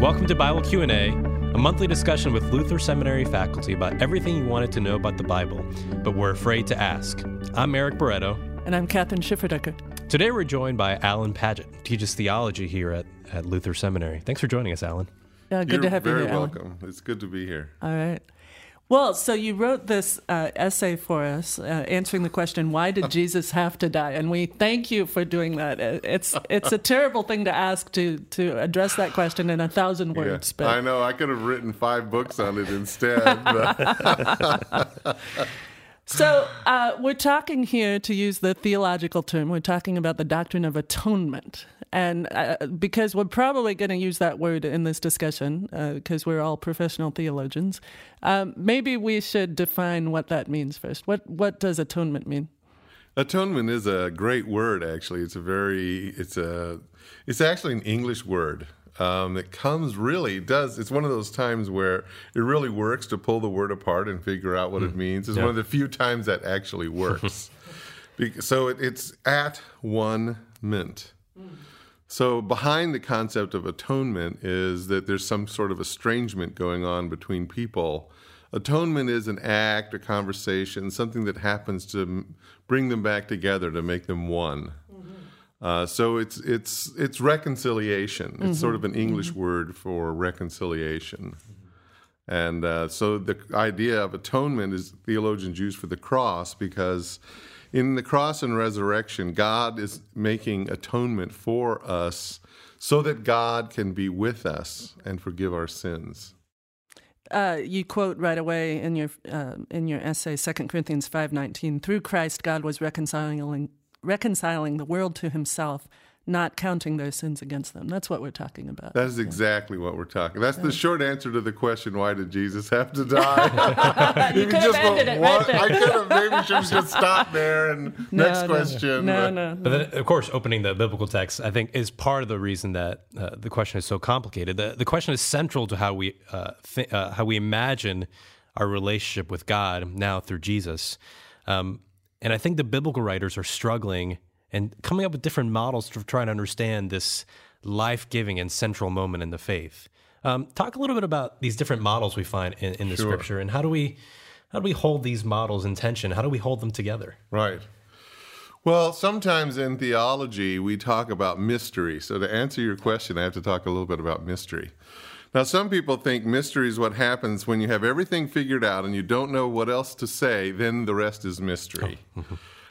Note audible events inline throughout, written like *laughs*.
Welcome to Bible Q&A, a monthly discussion with Luther Seminary faculty about everything you wanted to know about the Bible, but were afraid to ask. I'm Eric Barreto. And I'm Kathryn Schifferdecker. Today we're joined by Alan Padgett, who teaches theology here at, at Luther Seminary. Thanks for joining us, Alan. Yeah, good You're to have you very here, Alan. welcome. It's good to be here. All right. Well, so you wrote this uh, essay for us, uh, answering the question, "Why did Jesus have to die?" And we thank you for doing that. It's it's a terrible thing to ask to to address that question in a thousand words. Yeah. I know. I could have written five books on it instead. *laughs* So uh, we're talking here, to use the theological term, we're talking about the doctrine of atonement. And uh, because we're probably going to use that word in this discussion, because we're all professional theologians, um, maybe we should define what that means first. What what does atonement mean? atonement is a great word. Actually, it's a very. It's a. It's actually an English word. Um, it comes really does. It's one of those times where it really works to pull the word apart and figure out what it means. It's Yeah. one of the few times that actually works. *laughs* So it, it's at one mint. So behind the concept of atonement is that there's some sort of estrangement going on between people. Atonement is an act, a conversation, something that happens to bring them back together to make them one. Uh, so it's it's it's reconciliation. It's sort of an English word for reconciliation. And uh, so the idea of atonement is theologians use for the cross because in the cross and resurrection, God is making atonement for us so that God can be with us and forgive our sins. Uh, you quote right away in your uh, in your essay, 2 Corinthians five nineteen. Through Christ, God was reconciling reconciling the world to Himself, not counting their sins against them. That's what we're talking about. That is exactly what we're talking. That's the short answer to the question: Why did Jesus have to die? *laughs* You If could have ended it right there. I could have maybe should have just stopped there and *laughs* next no, question. No, but- no, But then, of course, opening the biblical text, I think, is part of the reason that uh, the question is so complicated. The, the question is central to how we uh, th- uh, how we imagine our relationship with God now through Jesus. Um, and I think the biblical writers are struggling and coming up with different models to try and understand this life giving and central moment in the faith. Um, talk a little bit about these different models we find in, in the Sure. scripture and how do we how do we hold these models in tension? How do we hold them together? Right. Well, sometimes in theology, we talk about mystery. So, to answer your question, I have to talk a little bit about mystery. Now, some people think mystery is what happens when you have everything figured out and you don't know what else to say, then the rest is mystery. *laughs*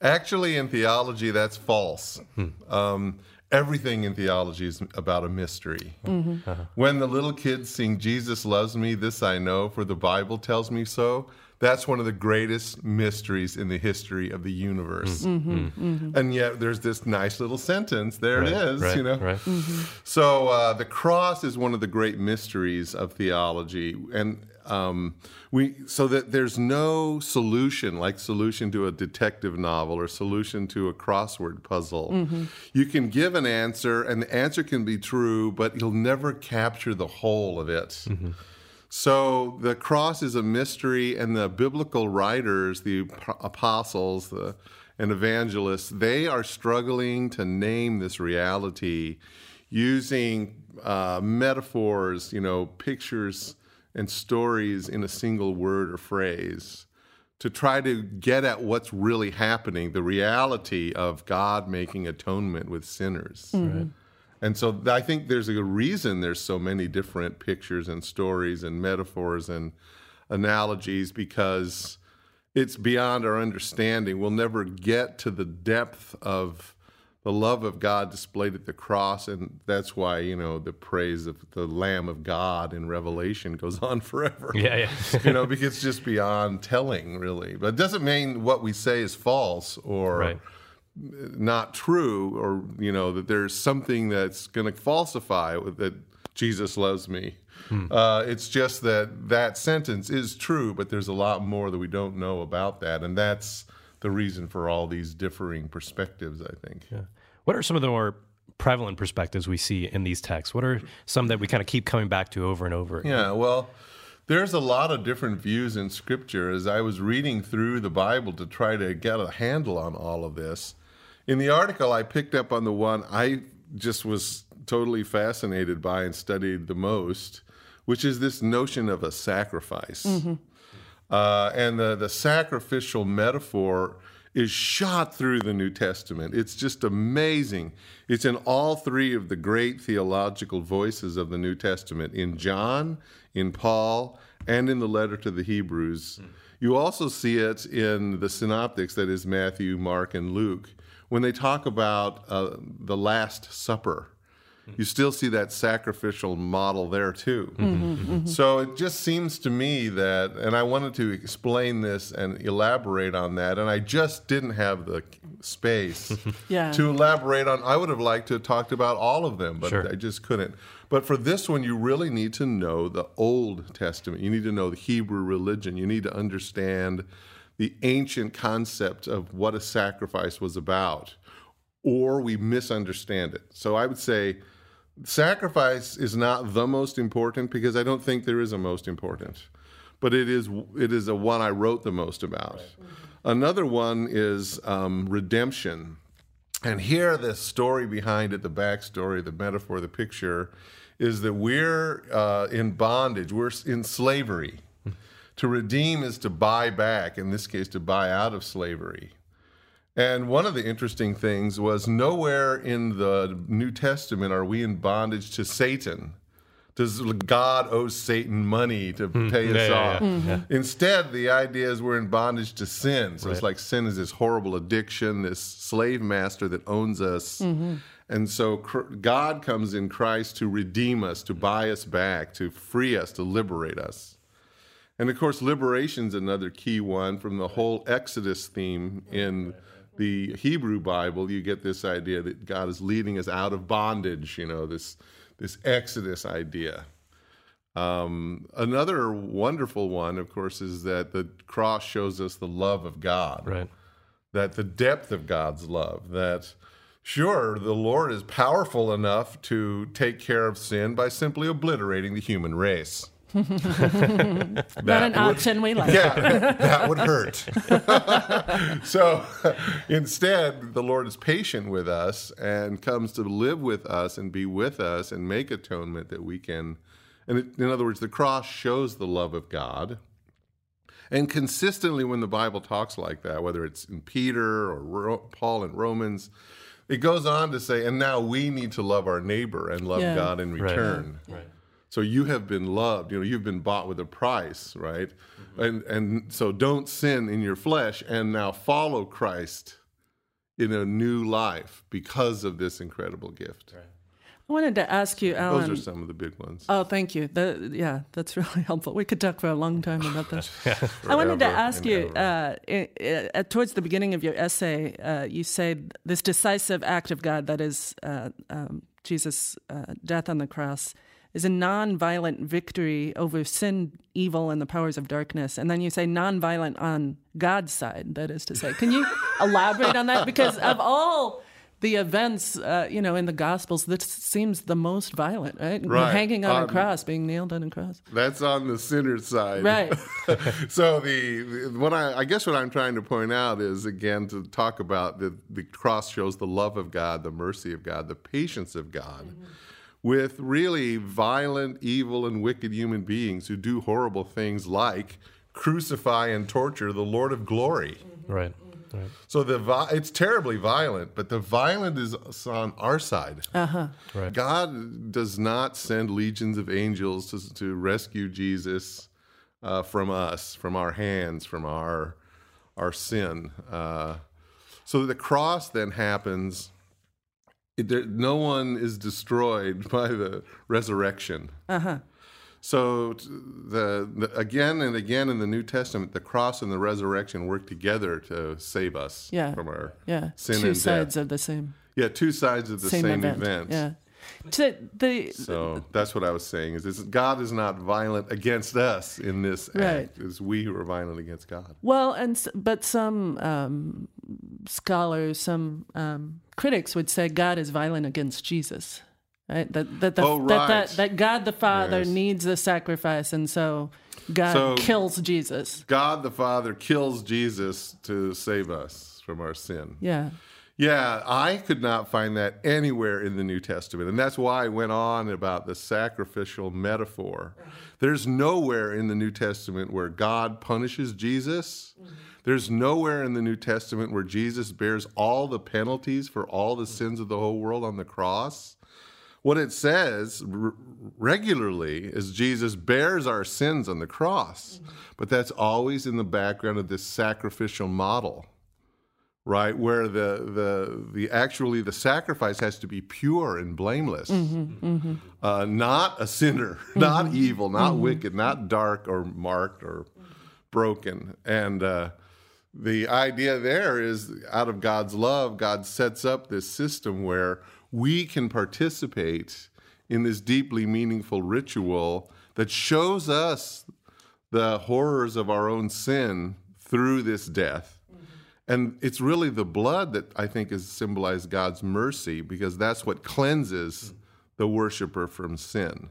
Actually, in theology, that's false. Um, everything in theology is about a mystery. Mm-hmm. When the little kids sing, Jesus loves me, this I know, for the Bible tells me so, that's one of the greatest mysteries in the history of the universe. Mm-hmm. Mm-hmm. And yet, there's this nice little sentence. There it is, right, you know. right. So uh, the cross is one of the great mysteries of theology, and um, we so that there's no solution like solution to a detective novel or solution to a crossword puzzle. You can give an answer, and the answer can be true, but you'll never capture the whole of it. So the cross is a mystery, and the biblical writers, the apostles, the and evangelists, they are struggling to name this reality using uh, metaphors, you know, pictures and stories in a single word or phrase to try to get at what's really happening, the reality of God making atonement with sinners. Mm-hmm. And so I think there's a reason there's so many different pictures and stories and metaphors and analogies because it's beyond our understanding. We'll never get to the depth of the love of God displayed at the cross, and that's why you know the praise of the Lamb of God in Revelation goes *laughs* on forever. Yeah, yeah. *laughs* you know, because it's just beyond telling, really. But it doesn't mean what we say is false or Right. not true, or you know that there's something that's going to falsify that Jesus loves me. Uh, it's just that that sentence is true, but there's a lot more that we don't know about that, and that's the reason for all these differing perspectives. I think. Yeah. What are some of the more prevalent perspectives we see in these texts? What are some that we kind of keep coming back to over and over? Yeah, well, there's a lot of different views in Scripture. As I was reading through the Bible to try to get a handle on all of this, in the article I picked up on the one I just was totally fascinated by and studied the most, which is this notion of a sacrifice. Mm-hmm. Uh, and the, the sacrificial metaphor is shot through the New Testament. It's just amazing. It's in all three of the great theological voices of the New Testament in John, in Paul, and in the letter to the Hebrews. You also see it in the synoptics, that is, Matthew, Mark, and Luke, when they talk about uh, the Last Supper you still see that sacrificial model there too. Mm-hmm, mm-hmm. So it just seems to me that, and I wanted to explain this and elaborate on that, and I just didn't have the space *laughs* Yeah. to elaborate on. I would have liked to have talked about all of them, but Sure. I just couldn't. But for this one, you really need to know the Old Testament. You need to know the Hebrew religion. You need to understand the ancient concept of what a sacrifice was about, or we misunderstand it. So I would say sacrifice is not the most important because I don't think there is a most important, but it is it is a one I wrote the most about. Another one is um, redemption, and here the story behind it, the backstory, the metaphor, the picture, is that we're uh, in bondage, we're in slavery. *laughs* to redeem is to buy back, in this case, to buy out of slavery. And one of the interesting things was nowhere in the New Testament are we in bondage to Satan. Does God owe Satan money to hmm. pay us yeah, yeah, off? Mm-hmm. yeah. Instead, the idea is we're in bondage to sin. So it's like sin is this horrible addiction, this slave master that owns us. Mm-hmm. And so God comes in Christ to redeem us, to buy us back, to free us, to liberate us. And of course, liberation is another key one from the whole Exodus theme in the Hebrew Bible. You get this idea that God is leading us out of bondage. You know this this Exodus idea. Um, another wonderful one, of course, is that the cross shows us the love of God Right. that the depth of God's love, that sure, the Lord is powerful enough to take care of sin by simply obliterating the human race. Not an would- option we like. Yeah, that would hurt. *laughs* so instead, the Lord is patient with us and comes to live with us and be with us and make atonement that we can. And it, in other words, the cross shows the love of God. And consistently, when the Bible talks like that, whether it's in Peter or Ro- Paul in Romans, it goes on to say, and now we need to love our neighbor and love Yeah. God in Right. return. Right. So you have been loved. You know, you've been bought with a price, right? And and so don't sin in your flesh, and now follow Christ in a new life because of this incredible gift. I wanted to ask you, Alan. Those are some of the big ones. Oh, thank you. The, yeah, that's *laughs* really helpful. We could talk for a long time about that. *laughs* I wanted to ask you, uh, i- i- towards the beginning of your essay, uh, you say this decisive act of God, that is uh, um, Jesus' uh, death on the cross, is a non-violent victory over sin, evil, and the powers of darkness. And then you say non-violent on God's side, that is to say. Can you *laughs* elaborate on that? Because of all the events, uh, you know, in the Gospels, this seems the most violent, right? Right. Hanging on a Um, cross, being nailed on a cross. That's on the sinner's side. Right. *laughs* so the, the what I, I guess what I'm trying to point out is again to talk about the the cross shows the love of God, the mercy of God, the patience of God. With really violent, evil, and wicked human beings who do horrible things like crucify and torture the Lord of glory. Right. Right. So the vi- it's terribly violent, but the violent is on our side. Uh-huh. Right. God does not send legions of angels to, to rescue Jesus uh, from us, from our hands, from our our sin. Uh, so the cross then happens. There, no one is destroyed *laughs* by the resurrection. So t- the, the again and again in the New Testament, the cross and the resurrection work together to save us Yeah. from our Yeah, sin two sides death. of the same Yeah, two sides of the same, same, event. event. Yeah. To the So that's what I was saying is, is God is not violent against us in this Right. act. It's we who are violent against God. well, and but some um, scholars, some um, critics would say God is violent against Jesus. Right? That that the, Oh, that, that that God the Father Yes. needs the sacrifice, and so God So- kills Jesus. God the Father kills Jesus to save us from our sin. Yeah. Yeah, I could not find that anywhere in the New Testament. And that's why I went on about the sacrificial metaphor. Mm-hmm. There's nowhere in the New Testament where God punishes Jesus. Mm-hmm. There's nowhere in the New Testament where Jesus bears all the penalties for all the mm-hmm. sins of the whole world on the cross. What it says r- regularly is Jesus bears our sins on the cross, but that's always in the background of this sacrificial model right where the the the actually the sacrifice has to be pure and blameless. Uh, not a sinner *laughs* not evil not wicked not dark or marked or broken. And uh, the idea there is out of god's love god sets up this system where we can participate in this deeply meaningful ritual that shows us the horrors of our own sin through this death and it's really the blood that I think is symbolized God's mercy because that's what cleanses the worshiper from sin.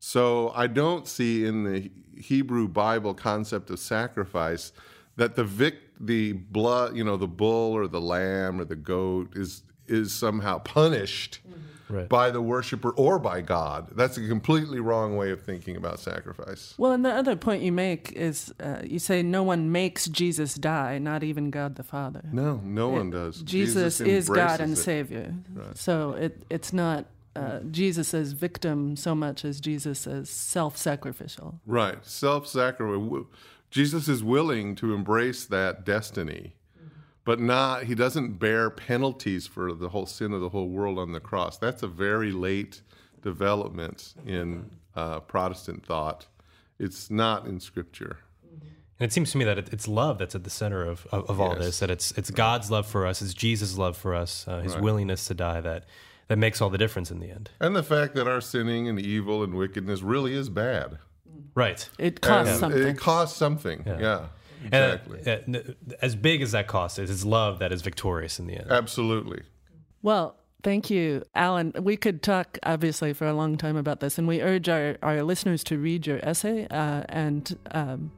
So I don't see in the Hebrew Bible concept of sacrifice that the vic the blood, you know, the bull or the lamb or the goat is is somehow punished Right. by the worshiper or by God. That's a completely wrong way of thinking about sacrifice. Well, and the other point you make is uh, you say no one makes Jesus die, not even God the Father. No, no one does. Jesus, is God and it. Savior. So it, it's not uh, Jesus as victim so much as Jesus as self sacrificial. Right. Self sacrificial. Jesus is willing to embrace that destiny, but not, he doesn't bear penalties for the whole sin of the whole world on the cross. That's a very late development in uh, Protestant thought. It's not in Scripture. And it seems to me that it's love that's at the center of, of, of all Yes. this. That it's it's God's love for us, it's Jesus' love for us, uh, His willingness to die that that makes all the difference in the end. And the fact that our sinning and evil and wickedness really is bad. Right. It costs And something. It costs something. Yeah. And exactly. uh, as big as that cost is, it's love that is victorious in the end. Absolutely. Well, thank you, Alan. We could talk obviously for a long time about this, and we urge our, our listeners to read your essay uh, and um,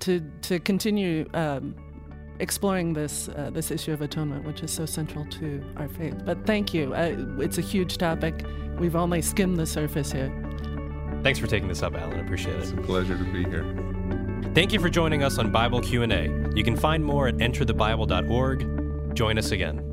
to to continue um, exploring this uh, this issue of atonement, which is so central to our faith. But thank you. Uh, it's a huge topic. We've only skimmed the surface here. Thanks for taking this up, Alan. I appreciate It's a pleasure to be here. Thank you for joining us on Bible Q&A. You can find more at enterthebible.org. Join us again.